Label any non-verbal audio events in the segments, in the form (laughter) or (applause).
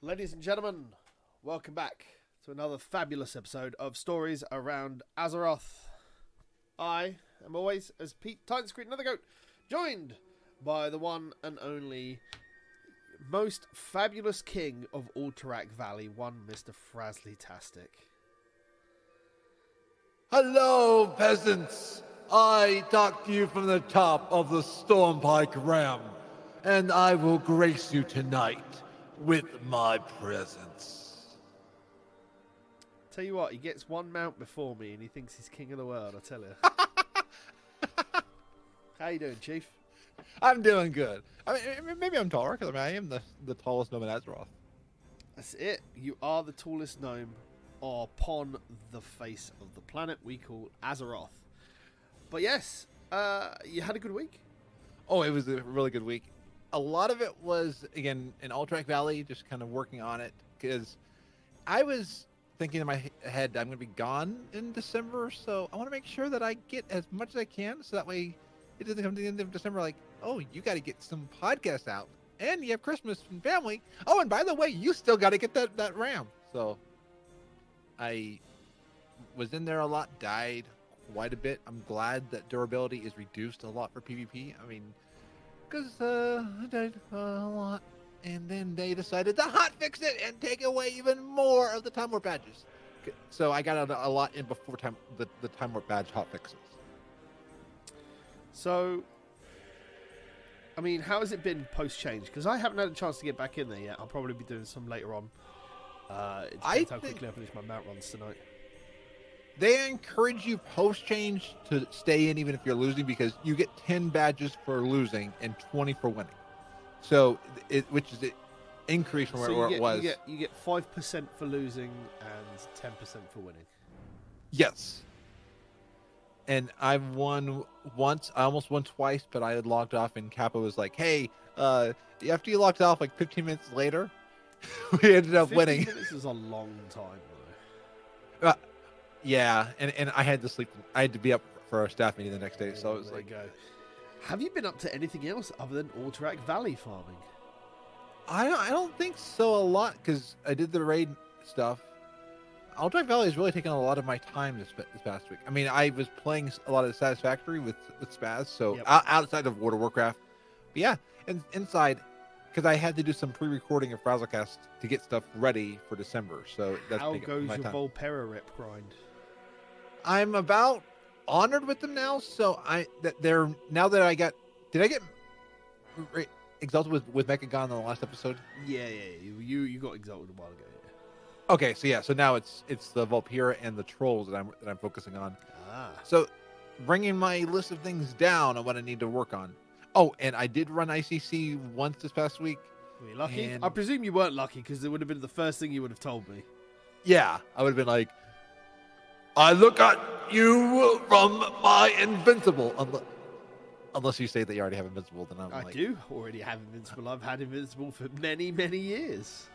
Ladies and gentlemen, welcome back to another fabulous episode of Stories Around Azeroth. I am always, as Pete Titan Screen Another Goat, joined by the one and only most fabulous king of Alterac Valley, one Mr. Frasley Tastic. Hello, peasants! I talk to you from the top of the Stormpike Ram, and I will grace you tonight with my presence. Tell you what, he gets one mount before me and he thinks he's king of the world, I tell you. (laughs) How you doing, Chief? I'm doing good. I mean, maybe I'm taller because I, mean, I am the, the tallest gnome in Azeroth. That's it. You are the tallest gnome upon the face of the planet we call Azeroth. But yes, uh, you had a good week. Oh, it was a really good week. A lot of it was again in Alterac Valley, just kind of working on it because I was thinking in my head I'm going to be gone in December, so I want to make sure that I get as much as I can, so that way it doesn't come to the end of December like, oh, you got to get some podcasts out, and you have Christmas and family. Oh, and by the way, you still got to get that that RAM. So I was in there a lot, died quite a bit. I'm glad that durability is reduced a lot for PvP. I mean, because uh, I died uh, a lot, and then they decided to hot fix it and take away even more of the time warp badges. So I got a, a lot in before time the, the time warp badge hot fixes. So, I mean, how has it been post change? Because I haven't had a chance to get back in there yet. I'll probably be doing some later on. Uh, it I depends how think- quickly I finish my mount runs tonight. They encourage you post change to stay in even if you're losing because you get 10 badges for losing and 20 for winning. So it which is an increase from where, so you where get, it was. You get you get five percent for losing and ten percent for winning. Yes. And I've won once. I almost won twice, but I had logged off, and Kappa was like, "Hey, uh, after you logged off, like 15 minutes later, (laughs) we ended up winning." this is a long time. Though. Yeah, and and I had to sleep. I had to be up for our staff meeting the next day, so Oh, it was like, go. Have you been up to anything else other than Alterac Valley farming? I don't, I don't think so a lot because I did the raid stuff. Alterac Valley has really taken a lot of my time this, this past week. I mean, I was playing a lot of Satisfactory with with Spaz, so Yep. outside of World of Warcraft. But yeah, and inside because I had to do some pre-recording of Frazzlecast to get stuff ready for December. So that's How goes your time. Vulpera rip grind? I'm about honored with them now. So I that they're now that I got did I get exalted with with Mechagon in the last episode? Yeah, yeah, yeah. You you, you got exalted a while ago. Yeah. Okay, so yeah, so now it's it's the Vulpera and the trolls that I'm that I'm focusing on. Ah, So bringing my list of things down on what I need to work on. Oh, and I did run ICC once this past week. were you lucky? And- I presume you weren't lucky because it would have been the first thing you would have told me. Yeah, I would have been like, I look at you from my invincible. Unless, unless you say that you already have invincible, then I'm like I like, do already have Invincible. I've had Invincible for many, many years.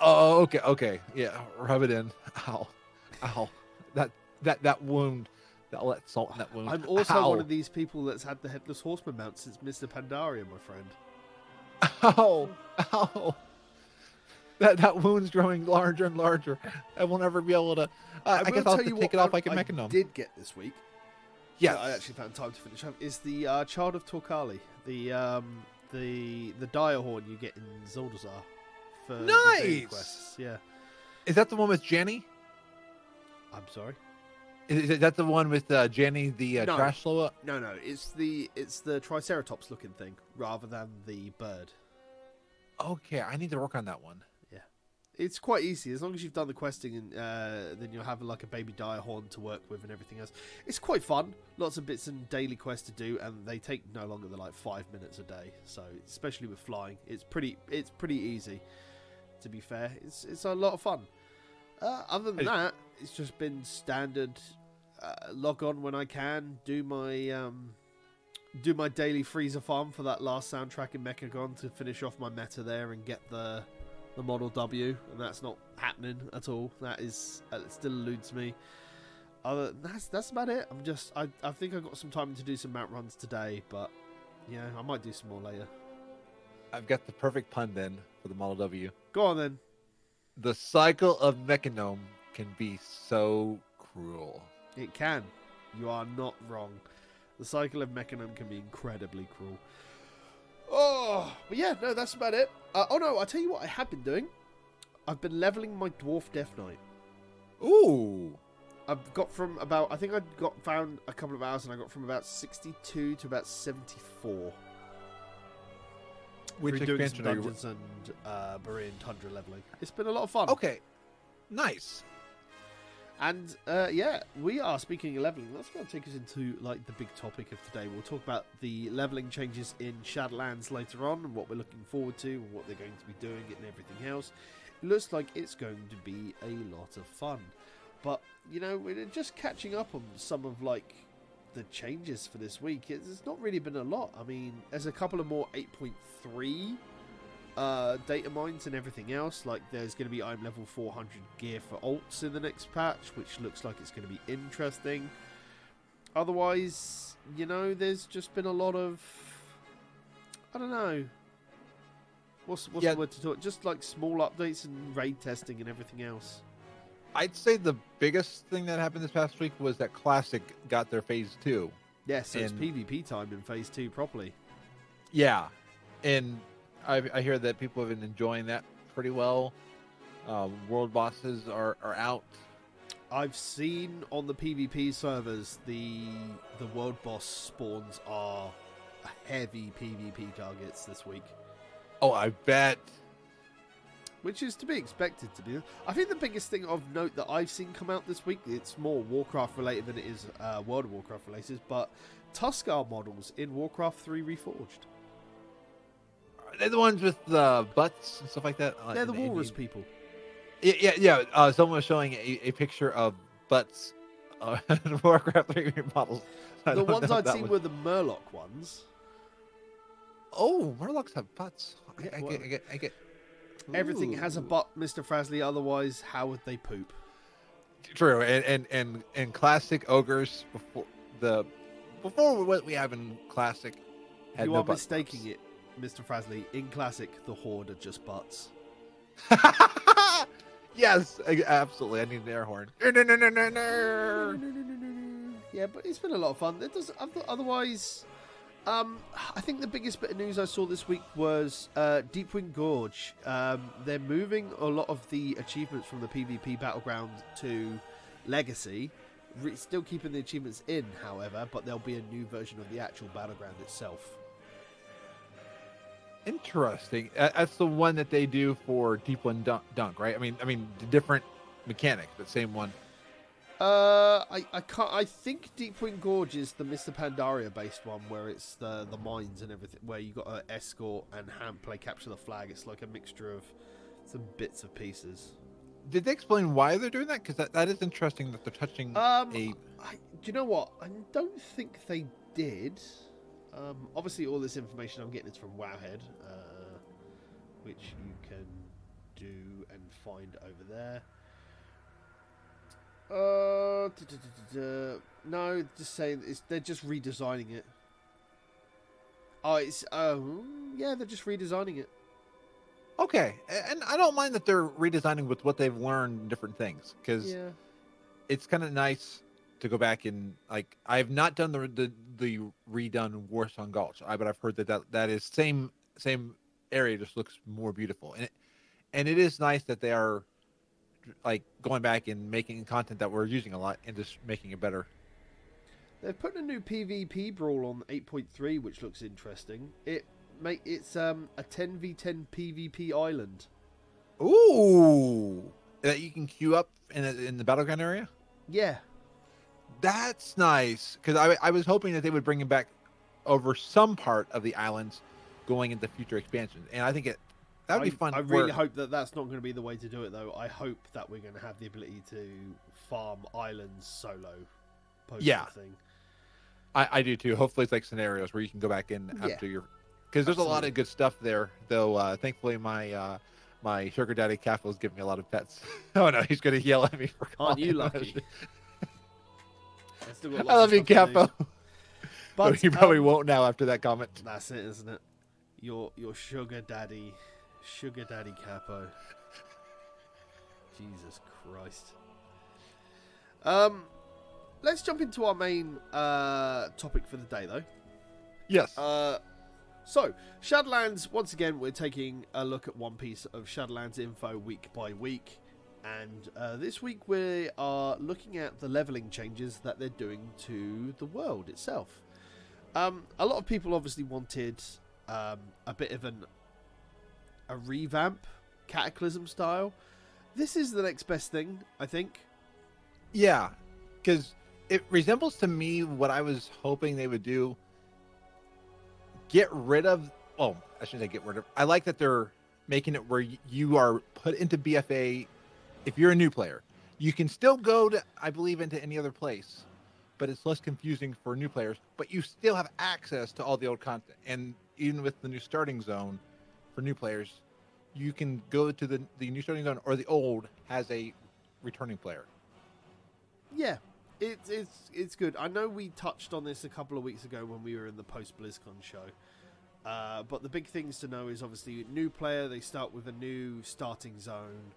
oh, okay, okay, yeah, rub it in. Ow, ow, that that that wound. That let salt in that wound. I'm also Ow. one of these people that's had the Headless Horseman mount since Mists of Pandaria, my friend. Ow! Ow! (laughs) That that wound's growing larger and larger. I will never be able to. Uh, I, guess I'll have to take it off I, like a I Mechanome. did get this week. Yeah, I actually found time to finish up is the uh, Child of Torcali, the um, the the dire horn you get in Zuldazar for Nice! quests. Yeah, Is that the one with Jenny? I'm sorry. Is, is that the one with uh, Janny, the uh, No. trash slower? No, no, it's the it's the Triceratops looking thing rather than the bird. Okay, I need to work on that one. It's quite easy as long as you've done the questing, and uh, then you'll have like a baby dire horn to work with and everything else. It's quite fun. Lots of bits and daily quests to do, and they take no longer than like five minutes a day. So especially with flying, it's pretty it's pretty easy. To be fair, it's it's a lot of fun. Uh, other than that, it's just been standard. Uh, log on when I can, do my um, do my daily freezer farm for that last soundtrack in Mechagon to finish off my meta there and get the the model W, and that's not happening at all. That is uh, it still eludes me. Other that's that's about it. I'm just I I think I got some time to do some mount runs today, but yeah, I might do some more later. I've got the perfect pun then for the Model W. Go on then. the cycle of Mechanome can be so cruel. It can. You are not wrong. The cycle of Mechanum can be incredibly cruel. Oh, but yeah, no, that's about it. Uh, oh no, I'll tell you what I have been doing. I've been leveling my Dwarf Death Knight. Ooh. I've got from about, I think I got found a couple of hours and I got from about 62 to about 74. Which through doing some expansion are you? dungeons and uh, Borean Tundra leveling. It's been a lot of fun. Okay. Nice. And uh, yeah, we are speaking of leveling. That's going to take us into like the big topic of today. We'll talk about the leveling changes in Shadowlands later on, and what we're looking forward to, and what they're going to be doing, and everything else. It looks like it's going to be a lot of fun. But you know, we're just catching up on some of like the changes for this week. It's it's not really been a lot. I mean, there's a couple of more 8.3 uh, data mines and everything else. Like there's going to be I'm level 400 gear for alts in the next patch, which looks like it's going to be interesting. Otherwise, you know, there's just been a lot of I don't know. What's what's Yeah. the word to talk? Just like small updates and raid testing and everything else. I'd say the biggest thing that happened this past week was that Classic got their phase two. Yeah, so it's PvP time in phase two properly. Yeah, and I, I hear that people have been enjoying that pretty well. Um, world bosses are, are out. I've seen on the PvP servers the the world boss spawns are heavy PvP targets this week, Oh, I bet. which is to be expected to be. I think the biggest thing of note that I've seen come out this week, it's more Warcraft related than it is uh, World of Warcraft related, but Tuskarr models in Warcraft 3 Reforged. They're the ones with the butts and stuff like that. uh, They're the Walrus you- people. Yeah, yeah, yeah. Uh, someone was showing a, a picture of butts, uh, (laughs) Warcraft 3 models. I The ones I'd seen were the Murloc ones. Oh, Murlocs have butts. Yeah, I well- get, I get, I get. Everything has a butt, Mr. Frasley, otherwise, how would they poop? True, and and and and classic ogres before the before what we have in classic. Had you no are mistaking it, Mr. Frasley. In Classic, the Horde are just butts. (laughs) yes, absolutely. I need an air horn. Yeah, but it's been a lot of fun. It does. Otherwise, um, I think the biggest bit of news I saw this week was uh, Deepwind Gorge. Um, they're moving a lot of the achievements from the PvP battleground to Legacy. Re- still keeping the achievements in, however, but there'll be a new version of the actual battleground itself. Interesting. That's the one that they do for Deepwind Dunk, dunk right? I mean, I mean, different mechanic, but same one. Uh, I, I can't. I think Deepwind Gorge is the Mists of Pandaria based one, where it's the the mines and everything, where you got to escort and hand play capture the flag. It's like a mixture of some bits of pieces. Did they explain why they're doing that? Because that, that is interesting that they're touching Um, a. I, do you know what? I don't think they did. Um, obviously, all this information I'm getting is from Wowhead, uh, which you can do and find over there. Uh, duh, duh, duh. no, just saying it's, they're just redesigning it. Oh, it's oh yeah, they're just redesigning it. Okay, and I don't mind that they're redesigning with what they've learned different things because Yeah, it's kind of nice to go back and like I have not done the the, the redone Warsong Gulch, I, but I've heard that, that that is same same area just looks more beautiful, and it, and it is nice that they are like going back and making content that we're using a lot and just making it better. They've put a new PvP brawl on 8.3, which looks interesting. It make it's um a 10v10 PvP island. Ooh, that you can queue up in in the battleground area. Yeah, That's nice because I, I was hoping that they would bring it back over some part of the islands going into future expansions, and I think it that would be fun. I really where- hope that that's not going to be the way to do it, though. I hope that we're going to have the ability to farm islands solo. Post Yeah. thing. I, I do too. Hopefully, it's like scenarios where you can go back in Yeah. after your because there's a lot of good stuff there. Though, uh, thankfully, my uh, my sugar daddy Capo is giving me a lot of pets. (laughs) oh no, he's gonna yell at me for. Aren't you lucky? (laughs) I love you, stuff to do. Capo. (laughs) But he probably um, won't now after that comment. That's it, isn't it? Your your sugar daddy, sugar daddy capo. Jesus Christ. Um, let's jump into our main uh, topic for the day, though. Yes. Uh, so, Shadowlands, once again, we're taking a look at one piece of Shadowlands info week by week. And uh, this week we are looking at the leveling changes that they're doing to the world itself. Um, a lot of people obviously wanted um, a bit of an a revamp, Cataclysm style. This is the next best thing, I think. Yeah, because it resembles to me what I was hoping they would do. Get rid of. Oh, I shouldn't say get rid of. I like that they're making it where you are put into BFA. If you're a new player, you can still go to, I believe, into any other place, but it's less confusing for new players. But you still have access to all the old content, and even with the new starting zone for new players, you can go to the the new starting zone or the old has a returning player. Yeah, it's it's it's good. I know we touched on this a couple of weeks ago when we were in the post BlizzCon show. Uh, but the big things to know is obviously new player. They start with a new starting zone,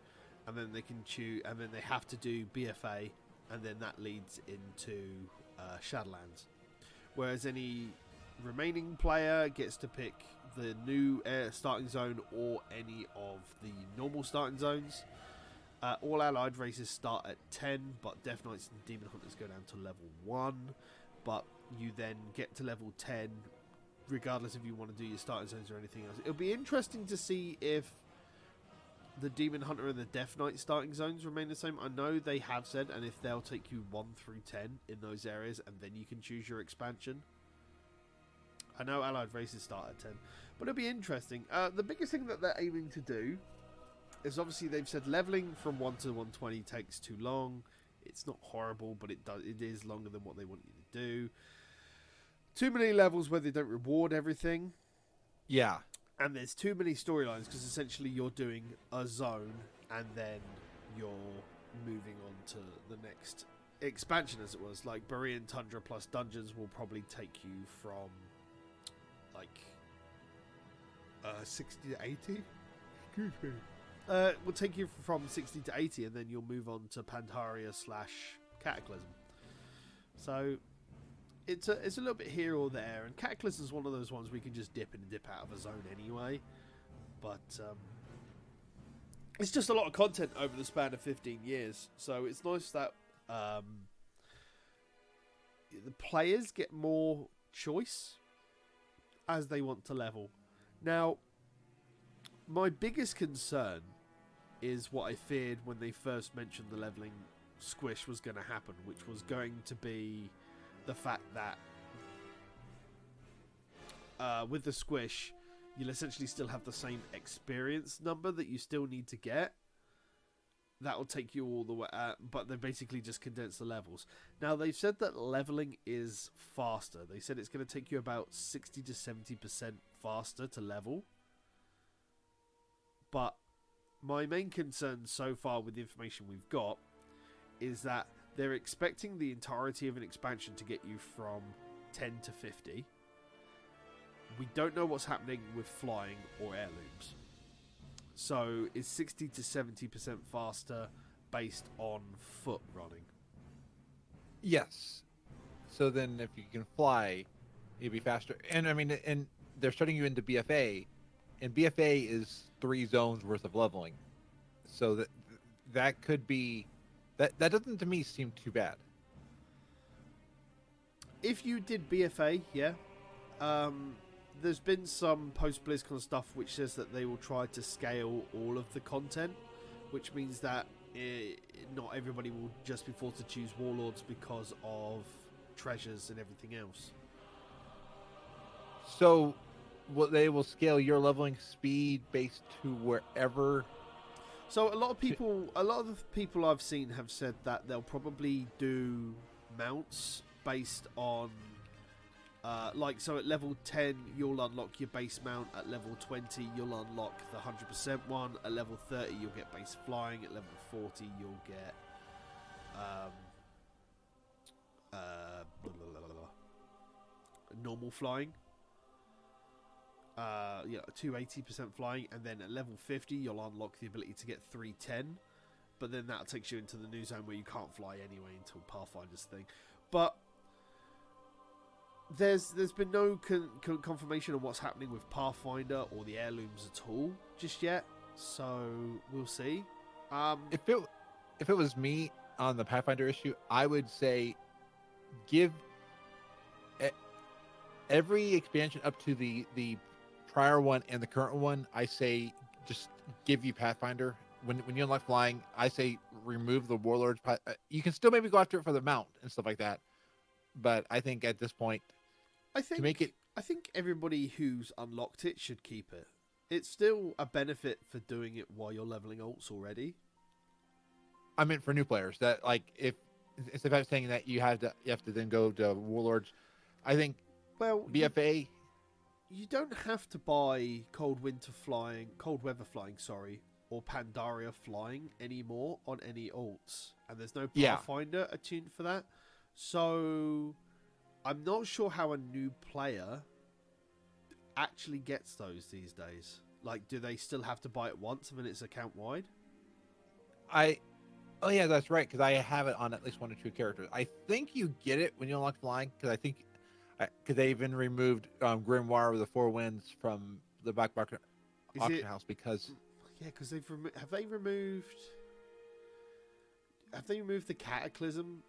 and then they can choose, and then they have to do BFA, and then that leads into uh, Shadowlands. Whereas any remaining player gets to pick the new uh, starting zone or any of the normal starting zones. Uh, all allied races start at 10, but Death Knights and Demon Hunters go down to level 1. But you then get to level 10, regardless if you want to do your starting zones or anything else. It'll be interesting to see if the Demon Hunter and the Death Knight starting zones remain the same. I know they have said, and if they'll take you 1 through 10 in those areas, and then you can choose your expansion. I know allied races start at 10, but it'll be interesting. Uh, the biggest thing that they're aiming to do is obviously they've said leveling from 1 to 120 takes too long. It's not horrible, but it does it is longer than what they want you to do. Too many levels where they don't reward everything, Yeah, and there's too many storylines because essentially you're doing a zone and then you're moving on to the next expansion, as it was. Like Borean Tundra plus Dungeons will probably take you from like uh, 60 to 80. Excuse me. Uh, will take you from 60 to 80, and then you'll move on to Pandaria slash Cataclysm. So it's a it's a little bit here or there, and Cataclysm is one of those ones we can just dip in and dip out of a zone anyway. But um, it's just a lot of content over the span of 15 years, so it's nice that um, the players get more choice as they want to level. Now, my biggest concern is what I feared when they first mentioned the leveling squish was going to happen, which was going to be the fact that uh, with the squish, you'll essentially still have the same experience number that you still need to get. That will take you all the way, uh, but they basically just condense the levels. Now they've said that leveling is faster. They said it's going to take you about sixty to seventy percent faster to level. But my main concern so far with the information we've got is that they're expecting the entirety of an expansion to get you from 10 to 50. We don't know what's happening with flying or heirlooms. So it's 60 to 70% faster based on foot running? Yes. So then, if you can fly, you'd be faster. And I mean, and they're starting you into BFA, and BFA is three zones worth of leveling. So that that could be that that doesn't to me seem too bad. If you did BFA, yeah. Um, there's been some post BlizzCon stuff which says that they will try to scale all of the content, which means that eh, not everybody will just be forced to choose warlords because of treasures and everything else. So, what they will scale your leveling speed based to wherever. So a lot of people, a lot of the people I've seen have said that they'll probably do mounts based on, uh, like so at level ten you'll unlock your base mount. At level twenty you'll unlock the hundred percent one. At level thirty you'll get base flying. At level forty you'll get, um, uh, blah, blah, blah, blah, blah. normal flying. Uh, yeah, 280% flying, and then at level 50, you'll unlock the ability to get 310. but then that takes you into the new zone where you can't fly anyway until Pathfinder's thing. But there's there's been no con- con- confirmation on what's happening with Pathfinder or the heirlooms at all just yet. So we'll see. Um, if it if it was me on the Pathfinder issue, I would say give every expansion up to the the prior one and the current one. I say just give you Pathfinder when when you unlock flying. I say remove the warlords. uh, You can still maybe go after it for the mount and stuff like that, but I think at this point I think to make it I think everybody who's unlocked it should keep it. It's still a benefit for doing it while you're leveling alts already. I meant for new players that like if instead of saying that you have to you have to then go to warlords. I think Well, BFA you don't have to buy cold winter flying, cold weather flying, sorry, or Pandaria flying anymore on any alts, and there's no Yeah. Pathfinder attuned for that. So I'm not sure how a new player actually gets those these days. Like, do they still have to buy it once and then it's account wide? I, oh yeah, that's right. Because I have it on at least one or two characters. I think you get it when you unlock flying. Because I think, because they even removed um, Grimoire with the Four Winds from the back market auction it house because Yeah, because they've remo- have they removed have they removed the cataclysm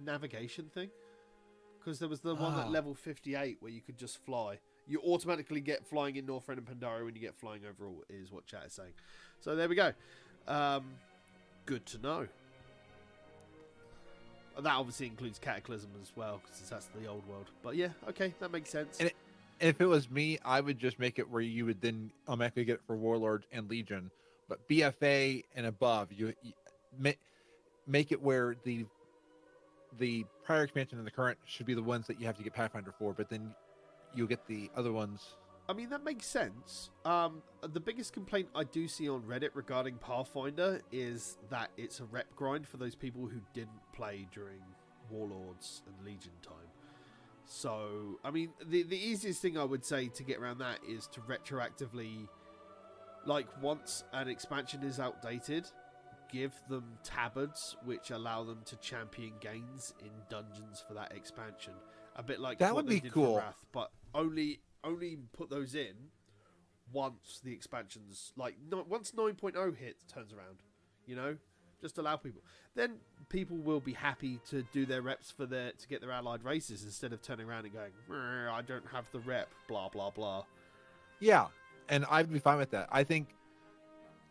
navigation thing? Because there was the one Ah. at level fifty eight where you could just fly. You automatically get flying in Northrend and Pandaria when you get flying overall, is what chat is saying. So there we go. Um, good to know. That obviously includes Cataclysm as well, because that's the old world. But yeah, okay, that makes sense. And if it was me, I would just make it where you would then automatically get it for Warlord and Legion, but BFA and above, you, you make make it where the the prior expansion and the current should be the ones that you have to get Pathfinder for, but then you'll get the other ones. I mean, that makes sense. Um, the biggest complaint I do see on Reddit regarding Pathfinder is that it's a rep grind for those people who didn't play during Warlords and Legion time. So, I mean, the the easiest thing I would say to get around that is to retroactively, like, once an expansion is outdated, give them tabards which allow them to champion gains in dungeons for that expansion. A bit like That would they be did cool. for Wrath, but only only put those in once the expansions like no, once 9.0 hits turns around. You know, just allow people. Then people will be happy to do their reps for their to get their allied races instead of turning around and going, I don't have the rep, blah blah blah. Yeah, and I'd be fine with that. I think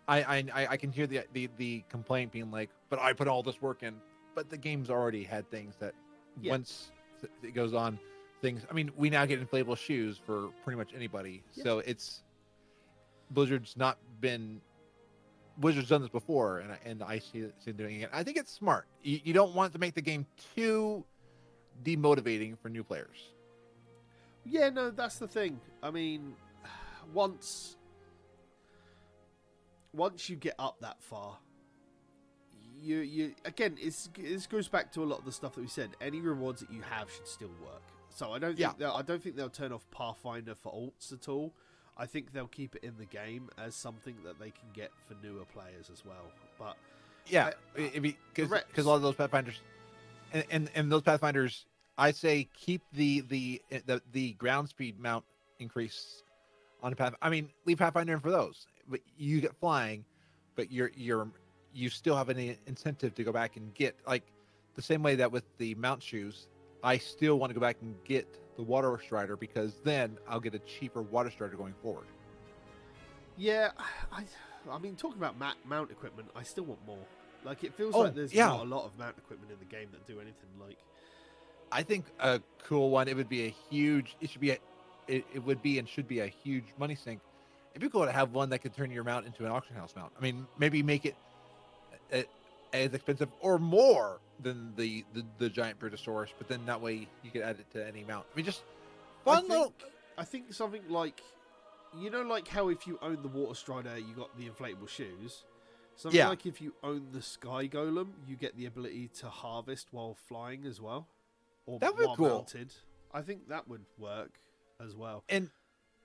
I I I- I can hear the the the complaint being like, but I put all this work in, but the game's already had things that Yeah. once it goes on, things. I mean, we now get inflatable shoes for pretty much anybody, Yeah. so it's Blizzard's not been. Blizzard's done this before, and I, and I see it, doing it. I think it's smart. You, you don't want to make the game too demotivating for new players. Yeah, no, that's the thing. I mean, once once you get up that far, you you again, it's this goes back to a lot of the stuff that we said. Any rewards that you have should still work. So I don't think Yeah. they'll, I don't think they'll turn off Pathfinder for alts at all. I think they'll keep it in the game as something that they can get for newer players as well. But Yeah, because Correct. because a lot of those pathfinders, and, and and those pathfinders, I say keep the the eh, the the ground speed mount increase on a path. I mean, leave pathfinder in for those, but you get flying, but you're you're you still have an incentive to go back and get like the same way that with the mount shoes. I still want to go back and get the water strider because then I'll get a cheaper water strider going forward. yeah, I I mean, talking about ma- mount equipment, I still want more. Like it feels Oh, like there's yeah. not a lot of mount equipment in the game that do anything like. I think a cool one. It would be a huge. It should be a. It, it would be and should be a huge money sink. It'd be cool to have one that could turn your mount into an auction house mount. I mean, maybe make it a, as expensive or more than the, the the giant Britosaurus, but then that way you could add it to any mount. I mean, just I fun little. think, I think something like, you know, like how if you own the Water Strider, you got the inflatable shoes. Something Yeah. like if you own the Sky Golem, you get the ability to harvest while flying as well, or That would be while cool. mounted. I think that would work as well. and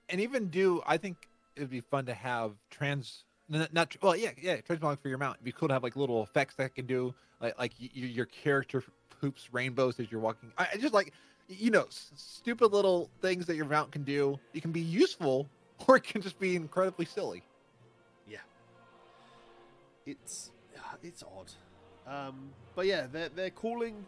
and even do I think it would be fun to have trans Not, well, yeah, yeah. Transmog for your mount. It'd be cool to have like little effects that can do, like like y- y- your character poops rainbows as you're walking. I, I just like, you know, stupid little things that your mount can do. It can be useful, (laughs) or it can just be incredibly silly. Yeah, it's it's odd. Um, but yeah, they're they're calling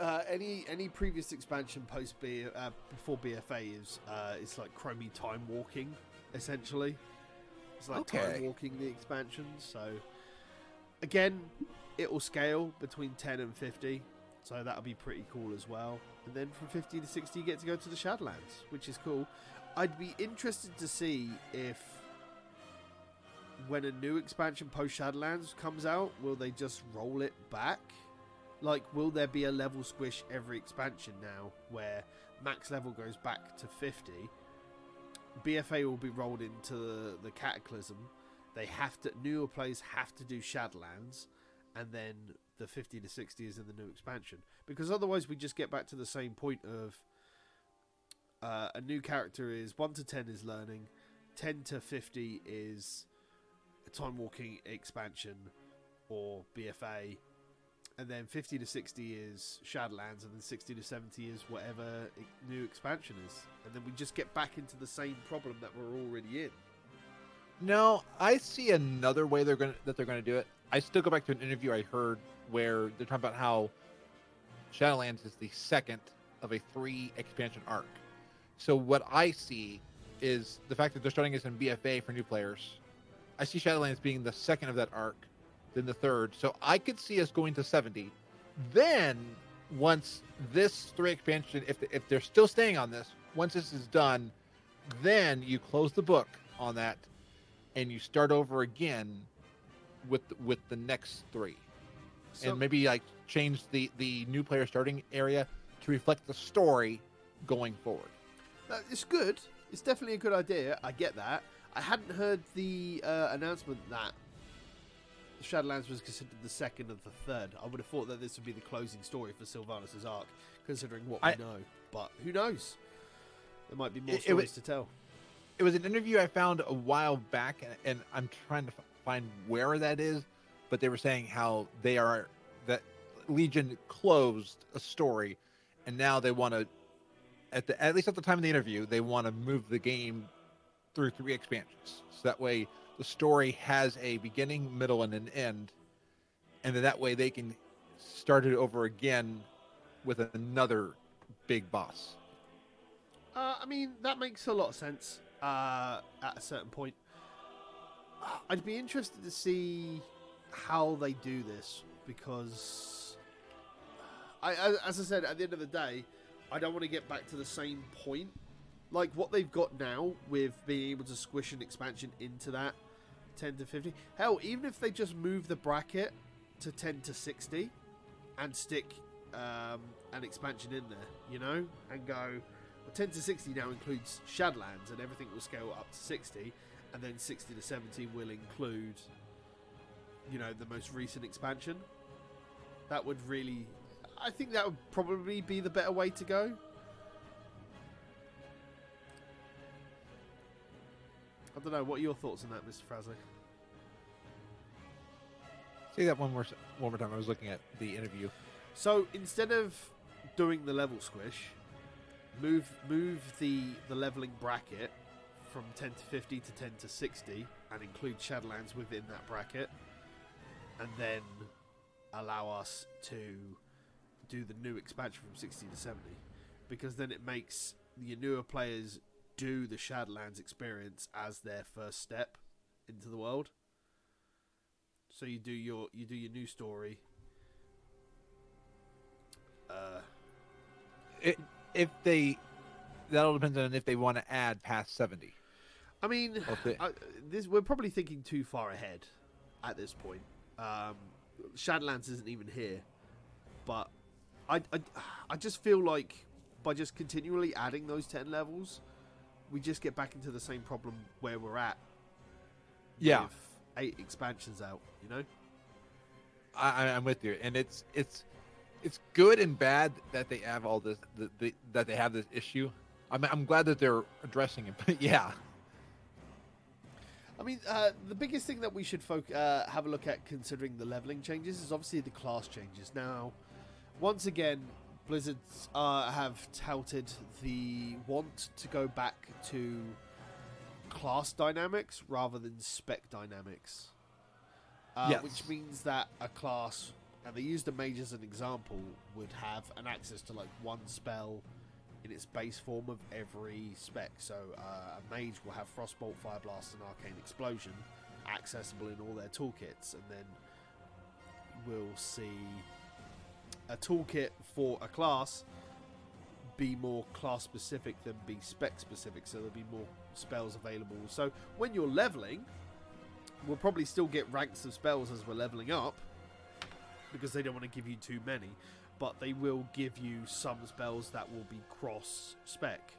uh, any any previous expansion post B uh, before BFA is uh, it's like Chromie time walking essentially. It's like Okay. time walking the expansion. So again, it will scale between ten and fifty. So that'll be pretty cool as well. And then from 50 to 60, you get to go to the Shadowlands, which is cool. I'd be interested to see if when a new expansion post Shadowlands comes out, will they just roll it back? Like, will there be a level squish every expansion now where max level goes back to 50? BFA will be rolled into the, the Cataclysm. They have to, newer players have to do Shadowlands, and then the 50 to 60 is in the new expansion. Because otherwise, we just get back to the same point of uh, a new character is 1 to 10 is learning, 10 to 50 is a time walking expansion or BFA, and then 50 to 60 is Shadowlands, and then 60 to 70 is whatever new expansion is. And then we just get back into the same problem that we're already in. No, I see another way they're gonna that they're gonna do it. I still go back to an interview I heard where they're talking about how Shadowlands is the second of a three expansion arc. So what I see is the fact that they're starting as in BFA for new players. I see Shadowlands being the second of that arc, then the third. So I could see us going to 70. Then once this three expansion, if if they're still staying on this, once this is done, then you close the book on that and you start over again with with the next three So, and maybe like change the the new player starting area to reflect the story going forward it's good. It's definitely a good idea. I get that. I hadn't heard the uh, announcement that Shadowlands was considered the second of the third. I would have thought that this would be the closing story for Sylvanas' arc, considering what I- we know. But who knows? There might be more It- it stories to tell. it was an interview i found a while back and, and i'm trying to find where that is but they were saying how they are that legion closed a story and now they want to at the at least at the time of the interview they want to move the game through three expansions so that way the story has a beginning middle and an end and then that way they can start it over again with another big boss Uh, I mean, that makes a lot of sense uh, at a certain point. I'd be interested to see how they do this because, I, as I said, at the end of the day, I don't want to get back to the same point. Like what they've got now with being able to squish an expansion into that 10 to 50. Hell, even if they just move the bracket to 10 to 60 and stick um, an expansion in there, you know, and go. Well, 10 to 60 now includes Shadlands, and everything will scale up to 60, and then 60 to 70 will include, you know, the most recent expansion. That would really. I think that would probably be the better way to go. I don't know. What are your thoughts on that, Mr. Frasley? say that one more one more time i was looking at the interview So instead of doing the level squish, move move the the leveling bracket from 10 to 50 to 10 to 60 and include Shadowlands within that bracket and then allow us to do the new expansion from 60 to 70 because then it makes your newer players do the Shadowlands experience as their first step into the world. So you do your you do your new story uh, it, if they that all depends on if they want to add past 70 I mean, they- I, this we're probably thinking too far ahead at this point. Um, Shadowlands isn't even here, but I, I, I just feel like by just continually adding those ten levels, we just get back into the same problem where we're at. Yeah. eight expansions out. You know, I, I- I'm with you, and it's it's it's good and bad that they have all this the, the, that they have this issue. I'm I'm glad that they're addressing it, (laughs) but yeah, I mean, uh, the biggest thing that we should foc- uh, have a look at considering the leveling changes is obviously the class changes. Now, once again, Blizzards uh, have touted the want to go back to class dynamics rather than spec dynamics. Uh, Yes. Which means that a class, and they used a mage as an example, would have an access to like one spell in its base form of every spec. So uh, a mage will have Frostbolt, Fire Blast, and Arcane Explosion accessible in all their toolkits, and then we'll see a toolkit for a class be more class specific than be spec specific. So there'll be more spells available. So when you're leveling, we'll probably still get ranks of spells as we're leveling up because they don't want to give you too many but they will give you some spells that will be cross spec.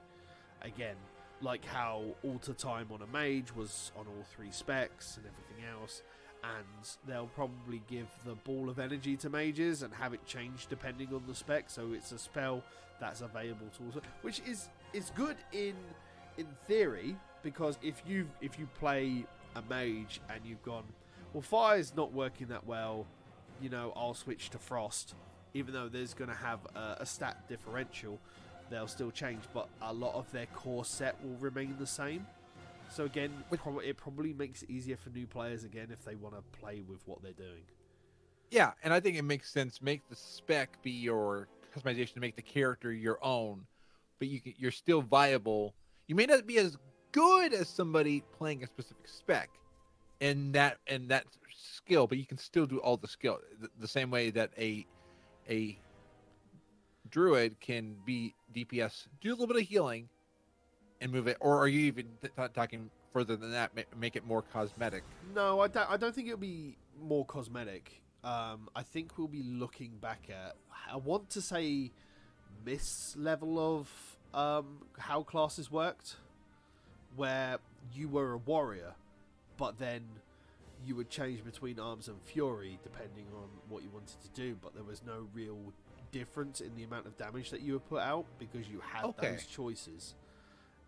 Again, like how alter time on a mage was on all three specs and everything else, and they'll probably give the ball of energy to mages and have it change depending on the spec. So it's a spell that's available to also, which is is good in in theory because if you if you play a mage and you've gone, well, fire's not working that well, you know, I'll switch to frost even though there's going to have a, a stat differential, they'll still change, but a lot of their core set will remain the same. So again, it probably makes it easier for new players again if they want to play with what they're doing. Yeah, and I think it makes sense. Make the spec be your customization to make the character your own, but you can, you're still viable. You may not be as good as somebody playing a specific spec, in that and that skill, but you can still do all the skill the, the same way that a a druid can be DPS, do a little bit of healing, and move it. Or are you even t- t- talking further than that? ma- Make it more cosmetic. No, I don't, I don't think it'll be more cosmetic. Um, I think we'll be looking back at. I want to say Mist's level of um, how classes worked, where you were a warrior, but then you would change between arms and fury depending on what you wanted to do. But there was no real difference in the amount of damage that you would put out because you had Okay. those choices.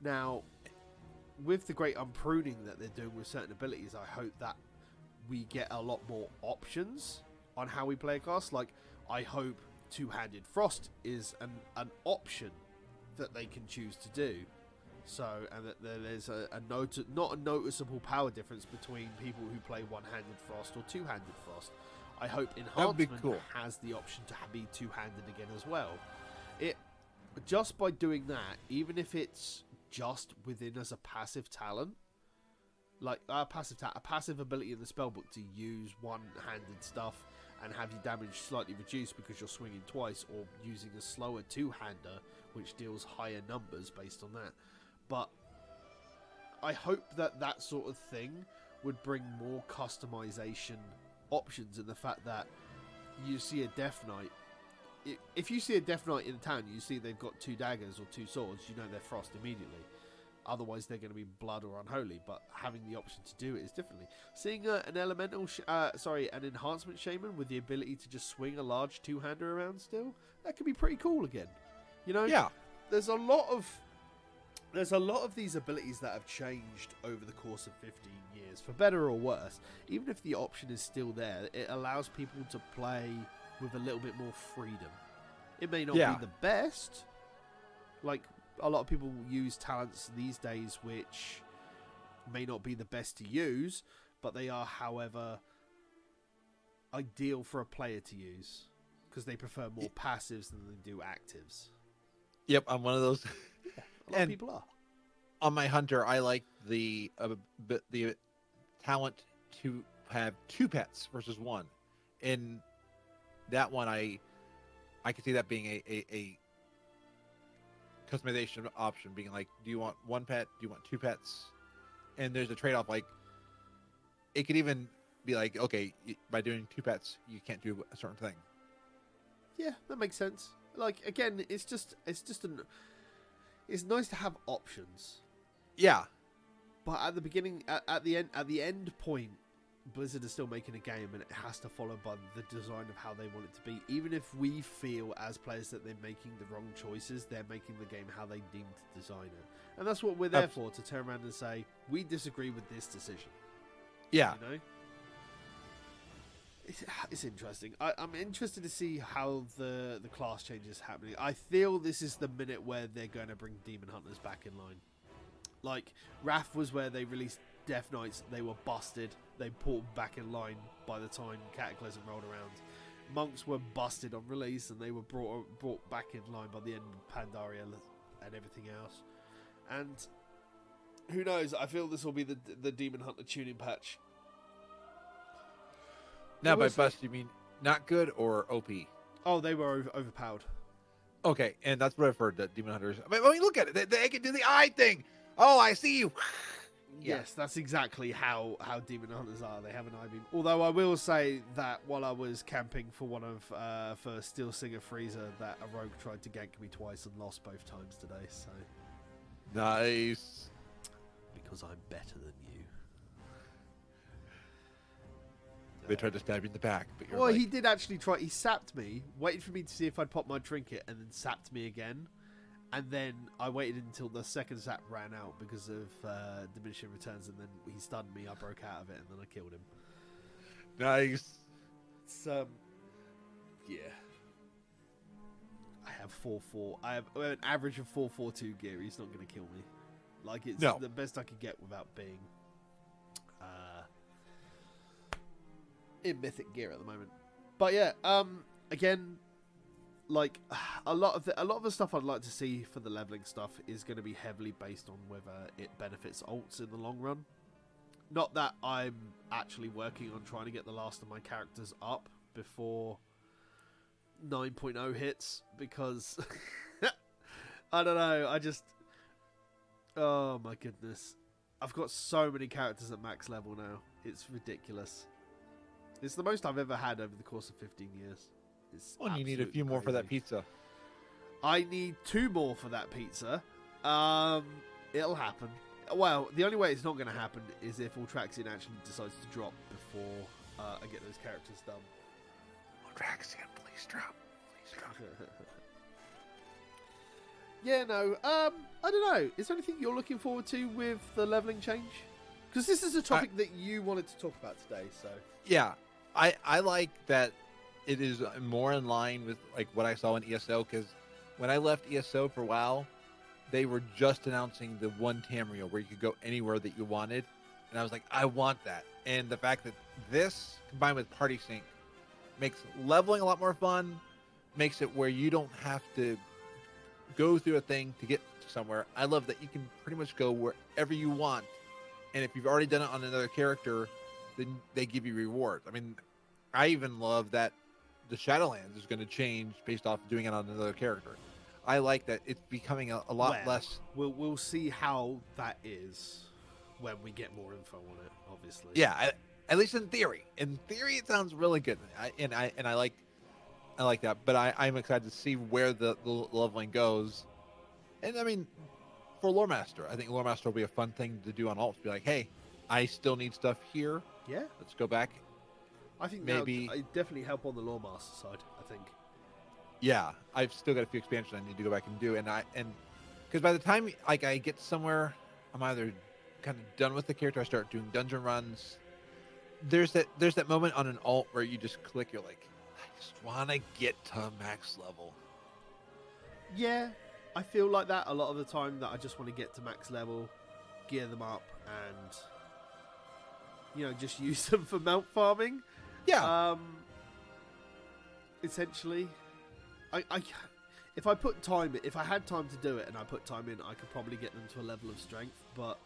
Now, with the great unpruning that they're doing with certain abilities, I hope that we get a lot more options on how we play a class. Like, I hope two-handed frost is an, an option that they can choose to do. So, and that there's a, a not not a noticeable power difference between people who play one-handed frost or two-handed frost. I hope enhancement cool. has the option to be two-handed again as well. It just by doing that, even if it's just within as a passive talent, like a passive ta- a passive ability in the spellbook to use one-handed stuff and have your damage slightly reduced because you're swinging twice, or using a slower two-hander which deals higher numbers based on that. But I hope that that sort of thing would bring more customization options in the fact that you see a Death Knight. If you see a Death Knight in town, you see they've got two daggers or two swords, you know they're frost immediately. Otherwise, they're going to be blood or unholy. But having the option to do it is differently. Seeing uh, an elemental, uh, sorry, an enhancement shaman with the ability to just swing a large two-hander around still, that could be pretty cool again. You know, Yeah, there's a lot of there's a lot of these abilities that have changed over the course of 15 years for better or worse even if the option is still there it allows people to play with a little bit more freedom it may not Yeah. be the best like a lot of people use talents these days which may not be the best to use but they are however ideal for a player to use because they prefer more passives than they do actives yep. I'm one of those. (laughs) a lot And- of people are on my hunter, I like the uh, the talent to have two pets versus one. In that one, I I can see that being a, a, a customization option, being like, do you want one pet? Do you want two pets? And there's a trade off. Like it could even be like, okay, by doing two pets, you can't do a certain thing. Yeah, that makes sense. Like again, it's just it's just an it's nice to have options. Yeah, But at the beginning at, at the end at the end point Blizzard is still making a game and it has to follow by the design of how they want it to be. Even if we feel as players that they're making the wrong choices, they're making the game how they deem to design it. And that's what we're there for, to turn around and say, we disagree with this decision. Yeah. You know? It's, it's interesting. I, I'm interested to see how the the class change is happening. I feel this is the minute where they're going to bring Demon Hunters back in line. Like Wrath was where they released Death Knights. They were busted. They pulled back in line by the time Cataclysm rolled around. Monks were busted on release, and they were brought brought back in line by the end of Pandaria and everything else. And who knows? I feel this will be the the Demon Hunter tuning patch. Now by bust you mean not good or OP? Oh, they were over, overpowered. Okay, and that's what I've heard that Demon Hunters. I mean, I mean, look at it. They, they can do the eye thing. Oh, I see you. Yeah. Yes, that's exactly how how demon hunters are. They have an eye beam. Although I will say that while I was camping for one of uh, for Steel Singer Freezer, that a rogue tried to gank me twice and lost both times today. So Nice. because I'm better than you. They tried to stab you in the back, but you're Well, like, he did actually try. He sapped me, waited for me to see if I'd pop my trinket, and then sapped me again. And then I waited until the second sap ran out because of uh, diminishing returns, and then he stunned me. I broke out of it, and then I killed him. nice. It's um, yeah. I have four four. I have an average of four four two gear. He's not going to kill me. Like it's No. the best I could get without being uh in mythic gear at the moment. But yeah, um, again, like (sighs) a lot of the, a lot of the stuff I'd like to see for the leveling stuff is going to be heavily based on whether it benefits alts in the long run. Not that I'm actually working on trying to get the last of my characters up before 9.0 hits because (laughs) I don't know. I just oh my goodness, I've got so many characters at max level now. It's ridiculous. It's the most I've ever had over the course of 15 years. It's Well, you need a absolutely few more for that pizza. I need two more for that pizza. Um, it'll happen. Well, the only way it's not going to happen is if Ultraxian actually decides to drop before uh, I get those characters done. Draxian, please drop. Please drop. (laughs) yeah, no. Um, I don't know. Is there anything you're looking forward to with the leveling change? Because this is a topic that you wanted to talk about today. So Yeah, I I like that it is more in line with like what I saw in ESO because when I left ESO for WoW, they were just announcing the one Tamriel where you could go anywhere that you wanted, and I was like, I want that. And the fact that this combined with Party Sync makes leveling a lot more fun, makes it where you don't have to go through a thing to get to somewhere. I love that you can pretty much go wherever you want, and if you've already done it on another character, then they give you rewards. I mean, I even love that the Shadowlands is going to change based off doing it on another character. I like that it's becoming a, a lot Well, less. we'll we'll see how that is when we get more info on it. Obviously. Yeah, I, at least in theory. In theory, it sounds really good, I, and I and I like, I like that. But I, I'm excited to see where the, the leveling goes. And I mean, for Lore Master, I think Lore Master will be a fun thing to do on alts. Be like, hey, I still need stuff here. Yeah. Let's go back. I think Maybe- maybe definitely help on the Lore Master side. I think. yeah i've still got a few expansions i need to go back and do and i and because by the time like i get somewhere i'm either kind of done with the character i start doing dungeon runs there's that there's that moment on an alt where you just click you're like i just want to get to max level Yeah, I feel like that a lot of the time. That I just want to get to max level, gear them up, and you know just (laughs) use them for mount farming. Yeah Um, essentially, I, I, if I put time, if I had time to do it and I put time in, I could probably get them to a level of strength. But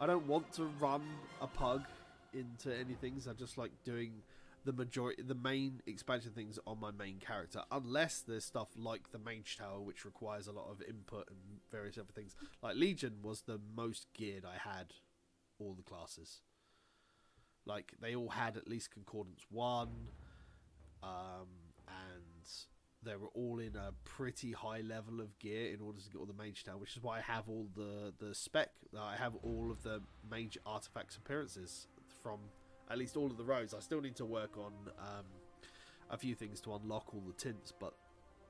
I don't want to run a pug into anything. So I just like doing the majority, the main expansion things on my main character, unless there's stuff like the Mage Tower, which requires a lot of input and various other things. Like Legion was the most geared I had all the classes. Like they all had at least Concordance one, um, and they were all in a pretty high level of gear in order to get all the mage tower, which is why I have all the the spec. I have all of the mage artifacts appearances from at least all of the rows. I still need to work on um, a few things to unlock all the tints, but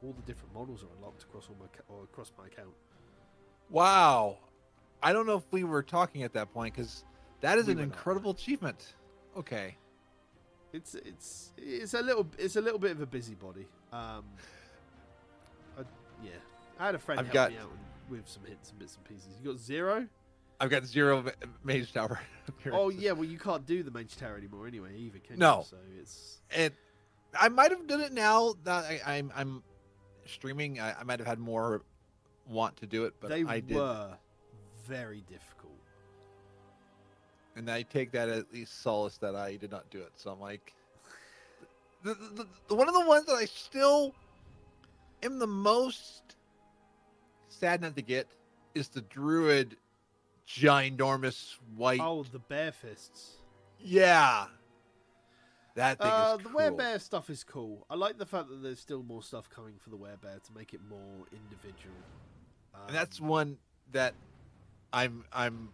all the different models are unlocked across all my or across my account. wow i don't know if we were talking at that point because that is We an incredible achievement okay. It's it's it's a little it's a little bit of a busybody. Um, I, yeah, I had a friend I've help got- me out with some hits and bits and pieces. You got zero? I've got zero mage tower. (laughs) Oh yeah, well you can't do the mage tower anymore anyway, either can No. you? So it's and I might have done it now that I, I'm I'm streaming. I, I might have had more want to do it, but they I did, were very difficult. And I take that at least solace that I did not do it. So I'm like, the, the, the, one of the ones that I still am the most sad not to get is the druid ginormous white. Oh, the bear fists. Yeah, that thing Uh, the werebear stuff is cool. I like the fact that there's still more stuff coming for the werebear to make it more individual. and that's Um, one that I'm I'm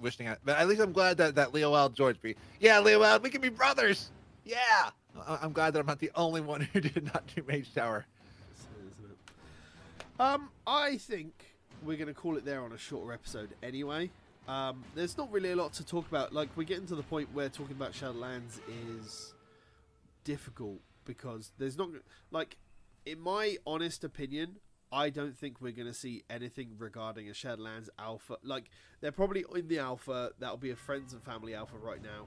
wishing I, but at least I'm glad that that Leo Wild George be yeah Leo Wild we can be brothers yeah I- I'm glad that I'm not the only one who (laughs) did not do Mage Tower? Um, I think we're going to call it there on a shorter episode anyway. Um, there's not really a lot to talk about. Like, we're getting to the point where talking about Shadowlands is difficult because there's not, like, in my honest opinion, I don't think we're going to see anything regarding a Shadowlands alpha. Like, they're probably in the alpha. That'll be a friends and family alpha right now.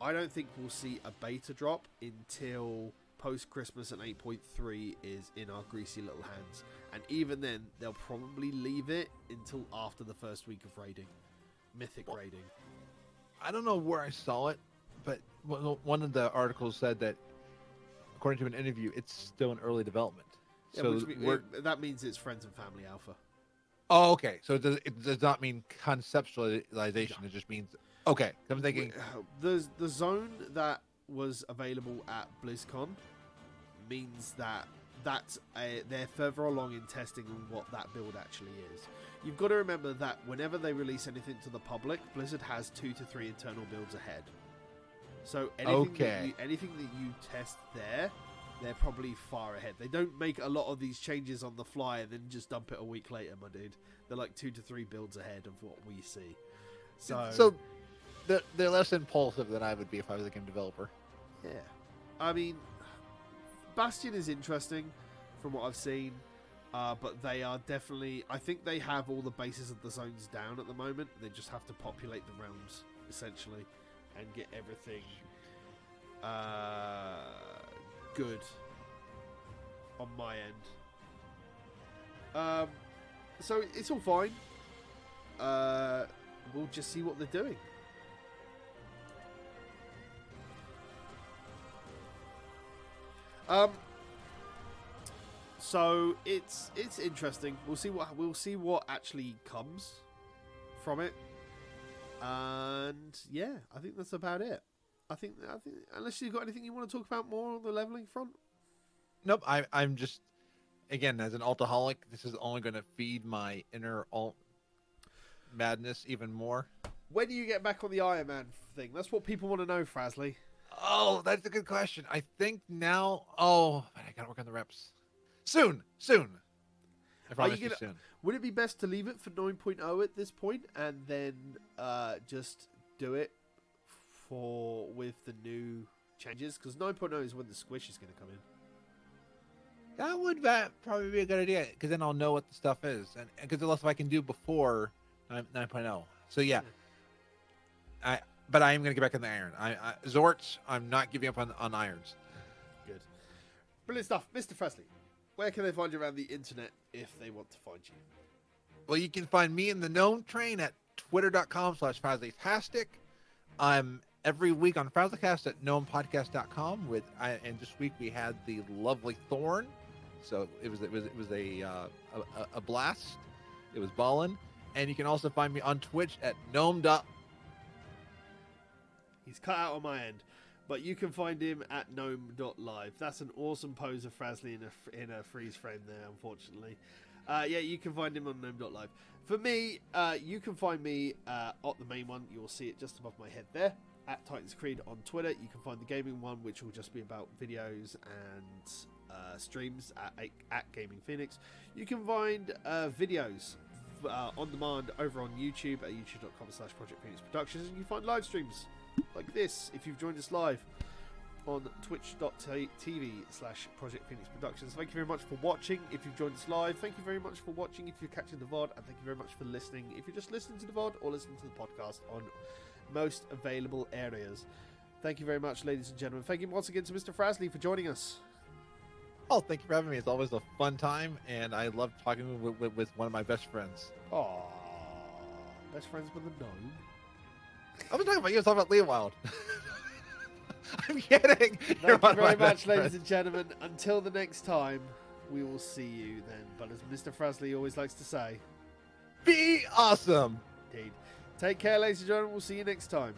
I don't think we'll see a beta drop until post Christmas and 8.3 is in our greasy little hands. And even then, they'll probably leave it until after the first week of raiding, mythic Well, raiding. I don't know where I saw it but one one of the articles said that according to an interview it's still in early development Yeah, so which uh, that means it's friends and family alpha. oh okay so it does, it does not mean conceptualization it just means okay I'm thinking the the zone that was available at BlizzCon means that that's a, they're further along in testing on what that build actually is. You've got to remember that whenever they release anything to the public, Blizzard has two to three internal builds ahead. So anything that Okay. you, anything that you test there, they're probably far ahead. They don't make a lot of these changes on the fly and then just dump it a week later, my dude. They're like two to three builds ahead of what we see. So, so they're, they're less impulsive than I would be if I was a game developer Yeah. I mean, Bastion is interesting from what I've seen, uh, but they are definitely. I think they have all the bases of the zones down at the moment. They just have to populate the realms, essentially, and get everything uh, good on my end. Um, so it's all fine. Uh, we'll just see what they're doing. Um. So it's it's interesting. We'll see what we'll see what actually comes from it. And yeah, I think that's about it. I think I think unless you've got anything you want to talk about more on the leveling front. Nope, I, I'm just, again, as an altaholic, this is only going to feed my inner alt madness even more. When do you get back on the Iron Man thing? That's what people want to know, Frasley. Oh, that's a good question. I think now, oh, man, I got to work on the reps. Soon, soon. I promise you, gonna- soon. Would it be best to leave it for 9.0 at this point and then uh, just do it for with the new changes? Because 9.0 is when the squish is going to come in. That would that probably be a good idea because then I'll know what the stuff is, and because the less I can do before 9, 9.0. So yeah, I but I am gonna get back in the iron. I, I Zorts, I'm not giving up on on irons. Good. Brilliant stuff. Mr. Frasley, where can they find you around the internet if they want to find you? Well, you can find me in the Gnome Train at twitter.com slash Tastic. I'm every week on Frazzlecast at gnomepodcast.com with I, and this week we had the lovely Thorn. So it was it was it was a uh, a, a- blast. It was ballin'. And you can also find me on Twitch at gnome. He's cut out on my end. But you can find him at gnome.live. That's an awesome pose of Frasley in a, in a freeze frame there, unfortunately. Uh, yeah, you can find him on gnome.live. For me, uh, you can find me uh, at the main one. You'll see it just above my head there. At Titans Creed on Twitter. You can find the gaming one, which will just be about videos and uh, streams at, at Gaming Phoenix. You can find uh, videos uh, on demand over on YouTube at youtube.com slash Project Phoenix Productions. And you find live streams like this if you've joined us live on twitch.tv slash Project Phoenix Productions. Thank you very much for watching if you've joined us live. Thank you very much for watching if you're catching the VOD. And thank you very much for listening if you're just listening to the VOD or listening to the podcast on most available areas. Thank you very much, ladies and gentlemen. Thank you once again to Mr. Frasley for joining us. Oh, thank you for having me. It's always a fun time, and I love talking with, with, with one of my best friends. Aww. Best friends with a gnome. I was talking about you. I was talking about Leo Wild. (laughs) I'm kidding. Thank You're you one of my very much, ladies and gentlemen. Until the next time, we will see you then. But as Mr. Frasley always likes to say, Be awesome. indeed. Take care, ladies and gentlemen. We'll see you next time.